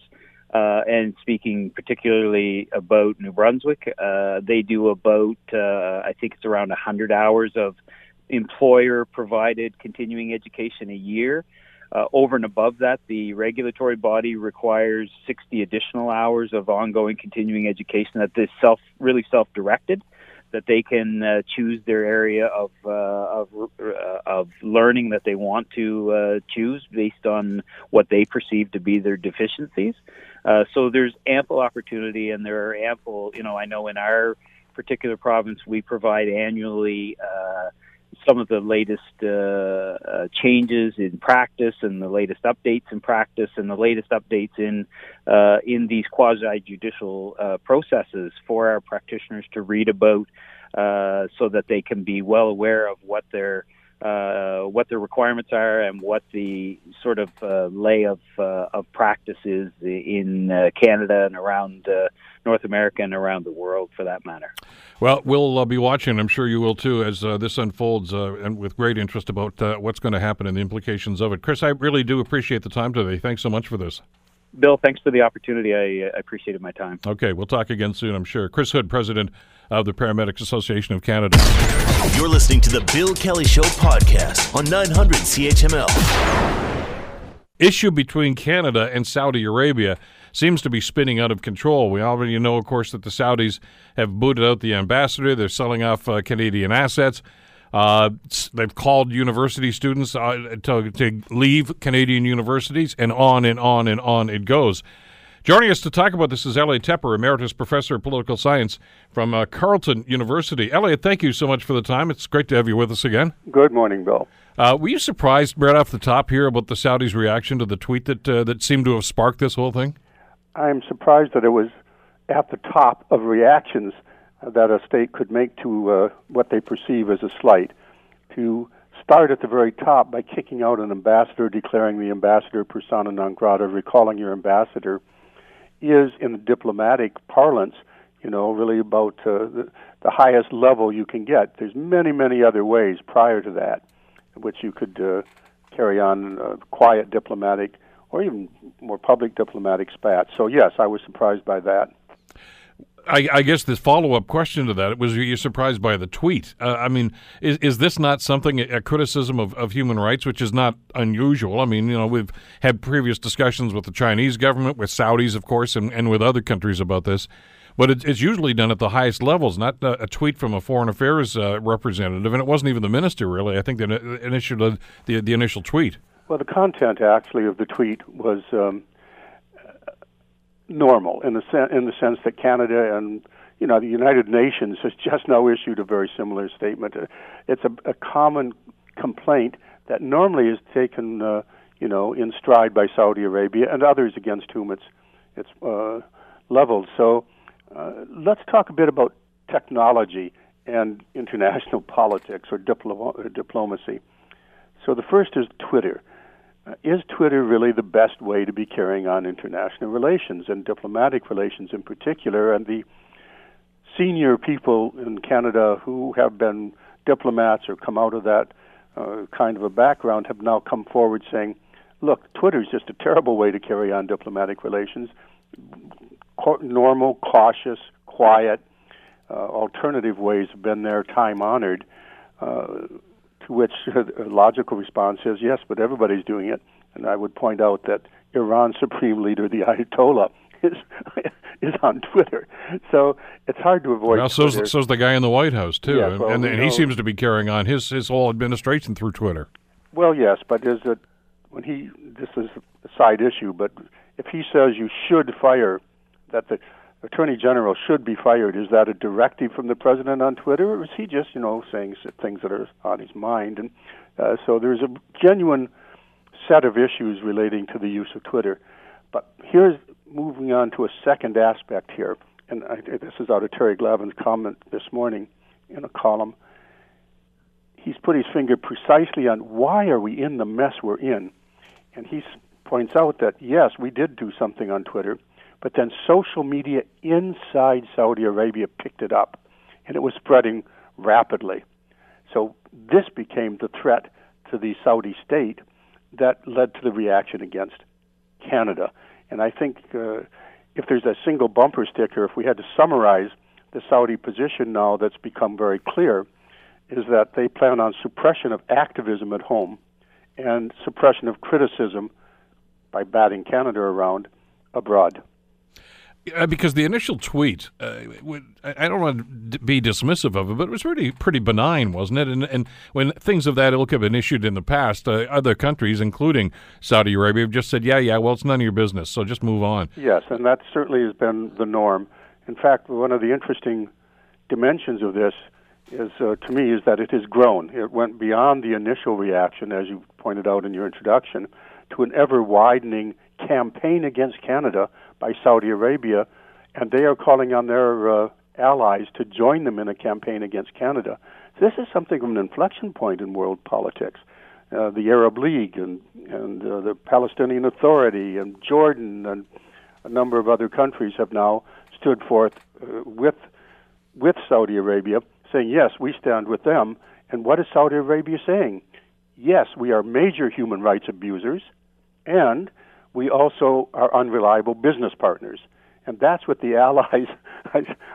Uh, and speaking particularly about New Brunswick, uh, they do about, uh, I think it's around 100 hours of employer provided continuing education a year. Uh, over and above that, the regulatory body requires 60 additional hours of ongoing continuing education that is self, really self directed that they can uh, choose their area of uh, of, of learning that they want to choose based on what they perceive to be their deficiencies. Uh, so there's ample opportunity, and there are ample. You know, I know in our particular province we provide annually uh, some of the latest uh, uh, changes in practice and the latest updates in practice and the latest updates in uh, in these quasi judicial processes for our practitioners to read about, so that they can be well aware of what their uh, what the requirements are and what the sort of uh, lay of uh, of practice is in uh, Canada and around uh, North America and around the world, for that matter. Well, we'll uh, be watching. I'm sure you will too, as this unfolds, and with great interest about what's going to happen and the implications of it. Chris, I really do appreciate the time today. Thanks so much for this. Bill, thanks for the opportunity. I, I appreciated my time. Okay, we'll talk again soon, I'm sure. Chris Hood, president of the Paramedics Association of Canada. You're listening to the Bill Kelly Show podcast on 900 CHML. Issue between Canada and Saudi Arabia seems to be spinning out of control. We already know, of course, that the Saudis have booted out the ambassador. They're selling off uh, Canadian assets. Uh, they've called university students uh, to, to leave Canadian universities, and on and on and on it goes. Joining us to talk about this is Elliot Tepper, Emeritus Professor of Political Science from uh, Carleton University. Elliot, thank you so much for the time. It's great to have you with us again. Good morning, Bill. Uh, were you surprised right off the top here about the Saudis' reaction to the tweet that uh, that seemed to have sparked this whole thing? I'm surprised that it was at the top of reactions that a state could make to uh, what they perceive as a slight. To start at the very top by kicking out an ambassador, declaring the ambassador persona non grata, recalling your ambassador is in the diplomatic parlance, you know, really about uh, the, the highest level you can get. There's many, many other ways prior to that, which you could uh, carry on uh, quiet diplomatic or even more public diplomatic spats. So yes, I was surprised by that. I, I, guess this follow-up question to that was: you surprised by the tweet? Uh, I mean, is is this not something a criticism of, of human rights, which is not unusual? I mean, you know, we've had previous discussions with the Chinese government, with Saudis, of course, and, and with other countries about this. But it, it's usually done at the highest levels, not a, a tweet from a foreign affairs uh, representative, and it wasn't even the minister, really. I think the initial the, the initial tweet. Well, the content actually of the tweet was. Um, normal in the sen- in the sense that Canada and you know the United Nations has just now issued a very similar statement. Uh, it's a, a common complaint that normally is taken uh, you know in stride by Saudi Arabia and others against whom it's it's uh, leveled. So uh, let's talk a bit about technology and international politics or diplo- diplomacy. So the first is Twitter. Uh, is Twitter really the best way to be carrying on international relations and diplomatic relations in particular? And the senior people in Canada who have been diplomats or come out of that uh, kind of a background have now come forward saying, look, Twitter is just a terrible way to carry on diplomatic relations. normal, cautious, quiet, uh, alternative ways have been there, time honored. Uh, to which a logical response is yes, but everybody's doing it. And I would point out that Iran's supreme leader, the Ayatollah, is is on Twitter. So it's hard to avoid. Well, so's, so's the guy in the White House too, yeah, well, and, and he seems to be carrying on his his whole administration through Twitter. Well, yes, but is it when he? This is a side issue, but if he says you should fire, that the attorney general should be fired. Is that a directive from the president on Twitter, or is he just, you know, saying things that are on his mind? And uh, so there's a genuine set of issues relating to the use of Twitter. But here's moving on to a second aspect here, and I, this is out of Terry Glavin's comment this morning in a column. He's put his finger precisely on why are we in the mess we're in, and he points out that yes, we did do something on Twitter but then social media inside Saudi Arabia picked it up, and it was spreading rapidly. So this became the threat to the Saudi state that led to the reaction against Canada. And I think uh, if there's a single bumper sticker, if we had to summarize the Saudi position now that's become very clear, is that they plan on suppression of activism at home and suppression of criticism by batting Canada around abroad. Uh, because the initial tweet, uh, I don't want to be dismissive of it, but it was pretty pretty benign, wasn't it? And, and when things of that ilk have been issued in the past, uh, other countries, including Saudi Arabia, have just said, "Yeah, yeah, well, it's none of your business, so just move on." Yes, and that certainly has been the norm. In fact, one of the interesting dimensions of this is, uh, to me, is that it has grown. It went beyond the initial reaction, as you pointed out in your introduction, to an ever widening campaign against Canada by Saudi Arabia, and they are calling on their uh, allies to join them in a campaign against Canada. This is something of an inflection point in world politics. Uh, the Arab League and and uh, the Palestinian Authority and Jordan and a number of other countries have now stood forth uh, with with Saudi Arabia, saying yes, we stand with them. And what is Saudi Arabia saying? Yes, we are major human rights abusers, and we also are unreliable business partners. And that's what the allies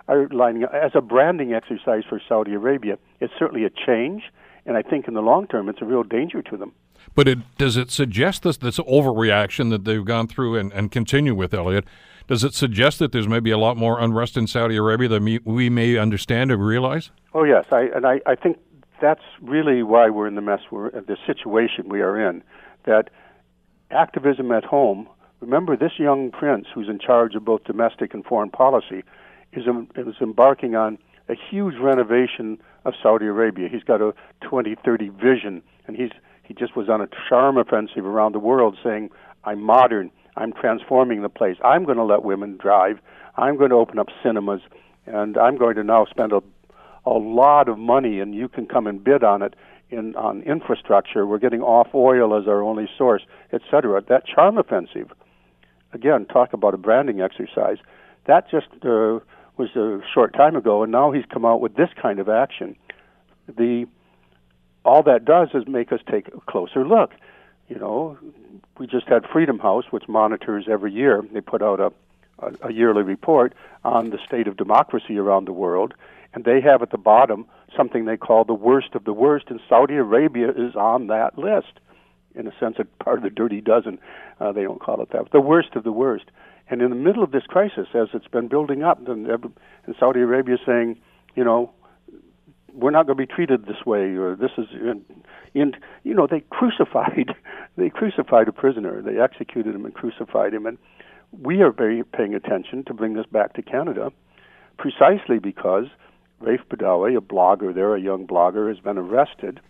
are lining up as a branding exercise for Saudi Arabia. It's certainly a change, and I think in the long term, it's a real danger to them. But it, does it suggest this, this overreaction that they've gone through and, and continue with, Elliot? Does it suggest that there's maybe a lot more unrest in Saudi Arabia than we may understand or realize? Oh, yes. I, and I, I think that's really why we're in the mess we're the situation we are in. That activism at home. Remember, this young prince who's in charge of both domestic and foreign policy is, is embarking on a huge renovation of Saudi Arabia. He's got a 2030 vision, and he's he just was on a charm offensive around the world, saying, "I'm modern. I'm transforming the place. I'm going to let women drive. I'm going to open up cinemas, and I'm going to now spend a a lot of money, and you can come and bid on it in on infrastructure. We're getting off oil as our only source, etc. That charm offensive, again, talk about a branding exercise. That just uh, was a short time ago, and now he's come out with this kind of action. The all that does is make us take a closer look. You know, we just had Freedom House, which monitors every year. They put out a, a, a yearly report on the state of democracy around the world, and they have at the bottom something they call the worst of the worst, and Saudi Arabia is on that list. In a sense, it's part of the dirty dozen. Uh, they don't call it that. The worst of the worst. And in the middle of this crisis, as it's been building up, and, and Saudi Arabia is saying, you know, we're not going to be treated this way, or this is, in, in, you know, they crucified, they crucified a prisoner. They executed him and crucified him, and we are very paying attention to bring this back to Canada, precisely because Raif Badawi, a blogger there, a young blogger, has been arrested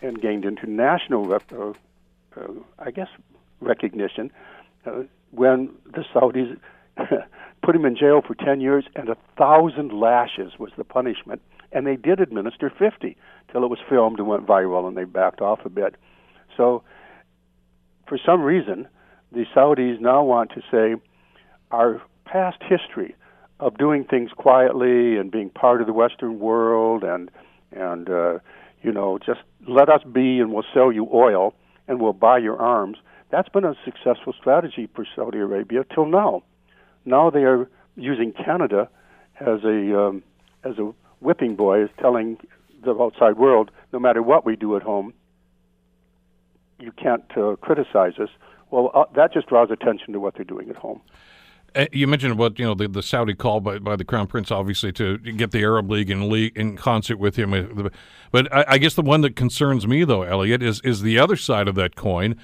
and gained international, uh, uh, I guess, recognition uh, when the Saudis put him in jail for 10 years and a thousand lashes was the punishment. And they did administer 50 till it was filmed and went viral and they backed off a bit. So, for some reason, the Saudis now want to say our past history of doing things quietly and being part of the Western world and and uh, you know just let us be and we'll sell you oil and we'll buy your arms. That's been a successful strategy for Saudi Arabia till now. Now they are using Canada as a um, as a whipping boy, is telling the outside world, no matter what we do at home, you can't uh, criticize us. Well, uh, that just draws attention to what they're doing at home. Uh, you mentioned about you know the, the Saudi call by, by the Crown Prince, obviously to get the Arab League in league in concert with him. But I, I, guess the one that concerns me, though, Elliot, is is the other side of that coin.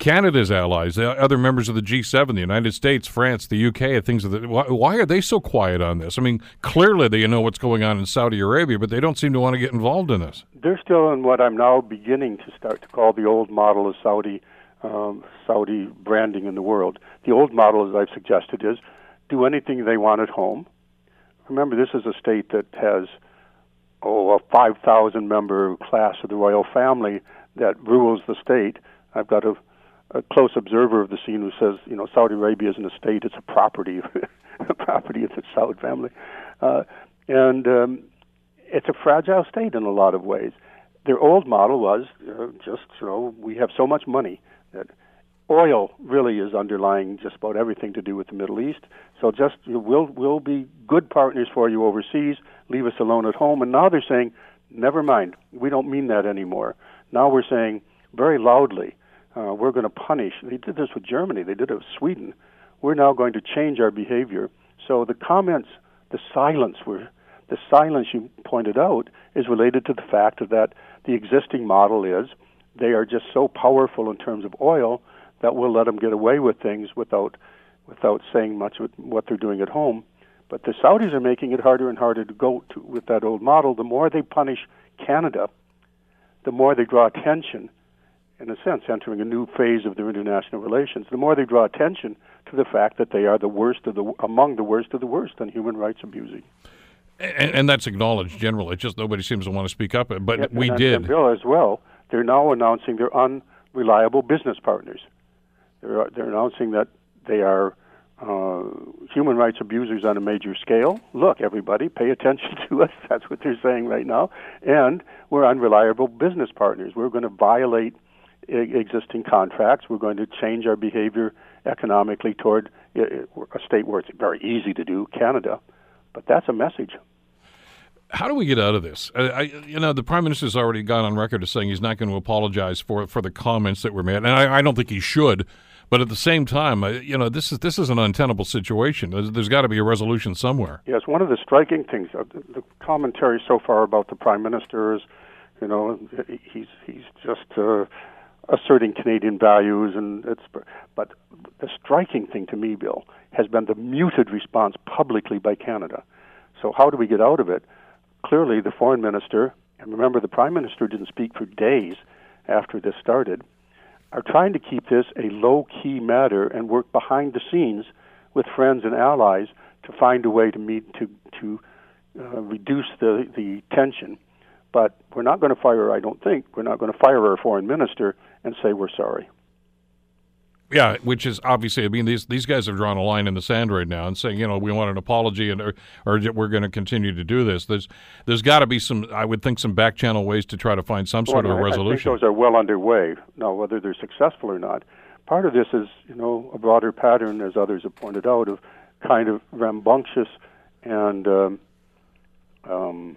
Canada's allies, the other members of the G7, the United States, France, the UK, things of the. Why, why are they so quiet on this? I mean, clearly they know what's going on in Saudi Arabia, but they don't seem to want to get involved in this. They're still in what I'm now beginning to start to call the old model of Saudi um, Saudi branding in the world. The old model, as I've suggested, is do anything they want at home. Remember, this is a state that has oh a 5,000 member class of the royal family that rules the state. I've got a, a close observer of the scene who says, you know, Saudi Arabia isn't a state; it's a property, a property of the Saud family, uh, and um, it's a fragile state in a lot of ways. Their old model was uh, just, you know, we have so much money that oil really is underlying just about everything to do with the Middle East. So just we'll we'll be good partners for you overseas. Leave us alone at home. And now they're saying, never mind. We don't mean that anymore. Now we're saying very loudly, uh, we're going to punish. They did this with Germany. They did it with Sweden. We're now going to change our behavior. So the comments, the silence were the silence you pointed out is related to the fact that the existing model is they are just so powerful in terms of oil that will let them get away with things without without saying much with what they're doing at home. But the Saudis are making it harder and harder to go to, with that old model. The more they punish Canada, the more they draw attention, in a sense, entering a new phase of their international relations. The more they draw attention to the fact that they are the worst of the among the worst of the worst on human rights abusing. And, and that's acknowledged generally. It's just nobody seems to want to speak up. But yeah, we and, did. And Bill, as well, they're now announcing they're unreliable business partners. They're, they're announcing that they are uh, human rights abusers on a major scale. Look, everybody, pay attention to us. That's what they're saying right now. And we're unreliable business partners. We're going to violate existing contracts. We're going to change our behavior economically toward a state where it's very easy to do, Canada. But that's a message. How do we get out of this? I, I, you know, the prime minister's already gone on record as saying he's not going to apologize for for the comments that were made, and I, I don't think he should. But at the same time, you know, this is this is an untenable situation. There's, there's got to be a resolution somewhere. Yes, one of the striking things, uh, the, the commentary so far about the prime minister is, you know, he's he's just uh, asserting Canadian values, and it's. But the striking thing to me, Bill, has been the muted response publicly by Canada. So how do we get out of it? clearly the foreign minister, and remember the prime minister didn't speak for days after this started, are trying to keep this a low key matter and work behind the scenes with friends and allies to find a way to meet to to uh, reduce the the tension. But we're not going to fire. I don't think we're not going to fire our foreign minister and say we're sorry. Yeah, which is obviously, I mean, these these guys have drawn a line in the sand right now and saying, you know, we want an apology and or, or we're going to continue to do this. There's there's got to be some, I would think, some back channel ways to try to find some sort well, of a resolution. I think those are well underway. Now, whether they're successful or not, part of this is, you know, a broader pattern, as others have pointed out, of kind of rambunctious and um, um,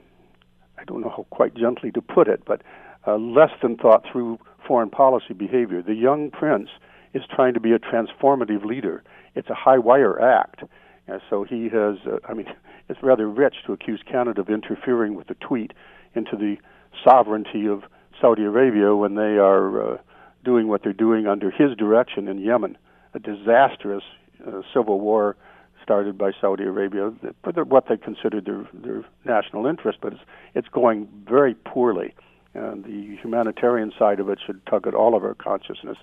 I don't know how quite gently to put it, but uh, less than thought through foreign policy behavior. The young prince is trying to be a transformative leader. It's a high wire act. And so he has, uh, I mean, it's rather rich to accuse Canada of interfering with the tweet into the sovereignty of Saudi Arabia when they are uh, doing what they're doing under his direction in Yemen, a disastrous uh, civil war started by Saudi Arabia for their, what they considered their, their national interest, but it's, it's going very poorly. And the humanitarian side of it should tug at all of our consciousness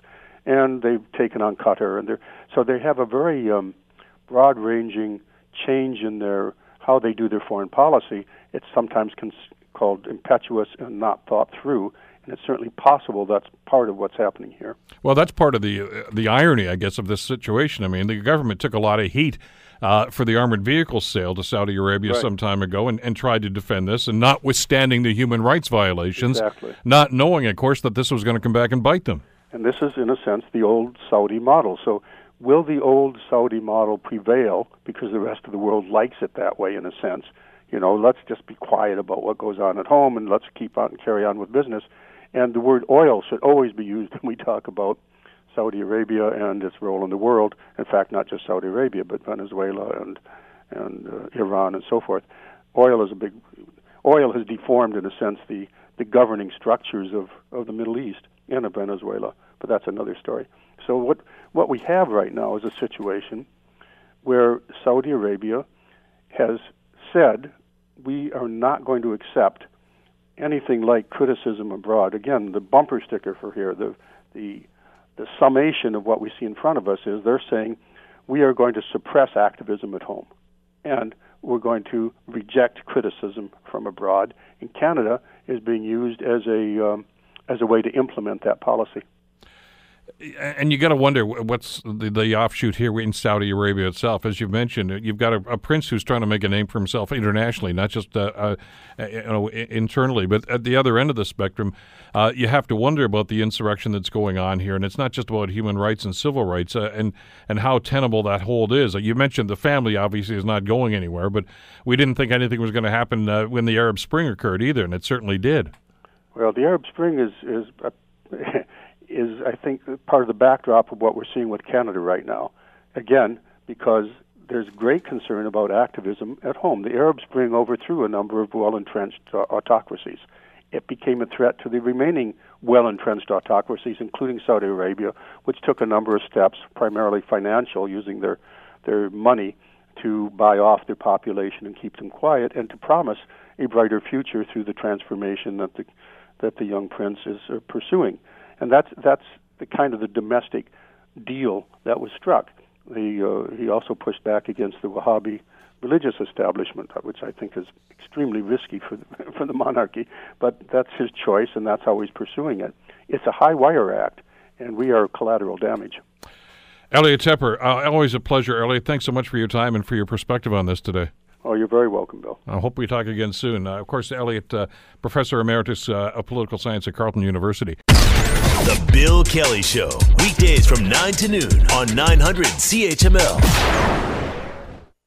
and they've taken on Qatar, and they're so they have a very um, broad-ranging change in their how they do their foreign policy. It's sometimes cons- called impetuous and not thought through, and it's certainly possible that's part of what's happening here. Well, that's part of the uh, the irony, I guess, of this situation. I mean, the government took a lot of heat. Uh, for the armored vehicle sale to Saudi Arabia right. some time ago and, and tried to defend this, and notwithstanding the human rights violations, exactly. not knowing, of course, that this was going to come back and bite them. And this is, in a sense, the old Saudi model. So, will the old Saudi model prevail because the rest of the world likes it that way, in a sense? You know, let's just be quiet about what goes on at home and let's keep on and carry on with business. And the word oil should always be used when we talk about Saudi Arabia and its role in the world. In fact, not just Saudi Arabia, but Venezuela and and uh, Iran and so forth. Oil is a big. Oil has deformed, in a sense, the the governing structures of of the Middle East and of Venezuela, but that's another story. So what what we have right now is a situation where Saudi Arabia has said we are not going to accept anything like criticism abroad. Again, the bumper sticker for here, the the the summation of what we see in front of us is they're saying we are going to suppress activism at home, and we're going to reject criticism from abroad. And Canada is being used as a um, as a way to implement that policy. And you got to wonder what's the, the, offshoot here in Saudi Arabia itself. As you've mentioned, you've got a, a prince who's trying to make a name for himself internationally, not just uh, uh, you know internally. But at the other end of the spectrum, uh, you have to wonder about the insurrection that's going on here, and it's not just about human rights and civil rights, uh, and and how tenable that hold is. You mentioned the family obviously is not going anywhere, but we didn't think anything was going to happen uh, when the Arab Spring occurred either, and it certainly did. Well, the Arab Spring is is is I think part of the backdrop of what we're seeing with Canada right now. Again, because there's great concern about activism at home. The Arab Spring overthrew a number of well entrenched uh, autocracies. It became a threat to the remaining well entrenched autocracies, including Saudi Arabia, which took a number of steps, primarily financial, using their their money to buy off their population and keep them quiet, and to promise a brighter future through the transformation that the that the young prince is uh, pursuing, and that's that's the kind of the domestic deal that was struck. The, uh, he also pushed back against the Wahhabi religious establishment, which I think is extremely risky for the, for the monarchy. But that's his choice, and that's how he's pursuing it. It's a high wire act, and we are collateral damage. Elliot Tepper, uh, always a pleasure, Elliot. Thanks so much for your time and for your perspective on this today. Oh, you're very welcome, Bill. I hope we talk again soon. Uh, of course, Elliot, uh, Professor Emeritus uh, of Political Science at Carleton University. The Bill Kelly Show, weekdays from 9 to noon on 900 CHML.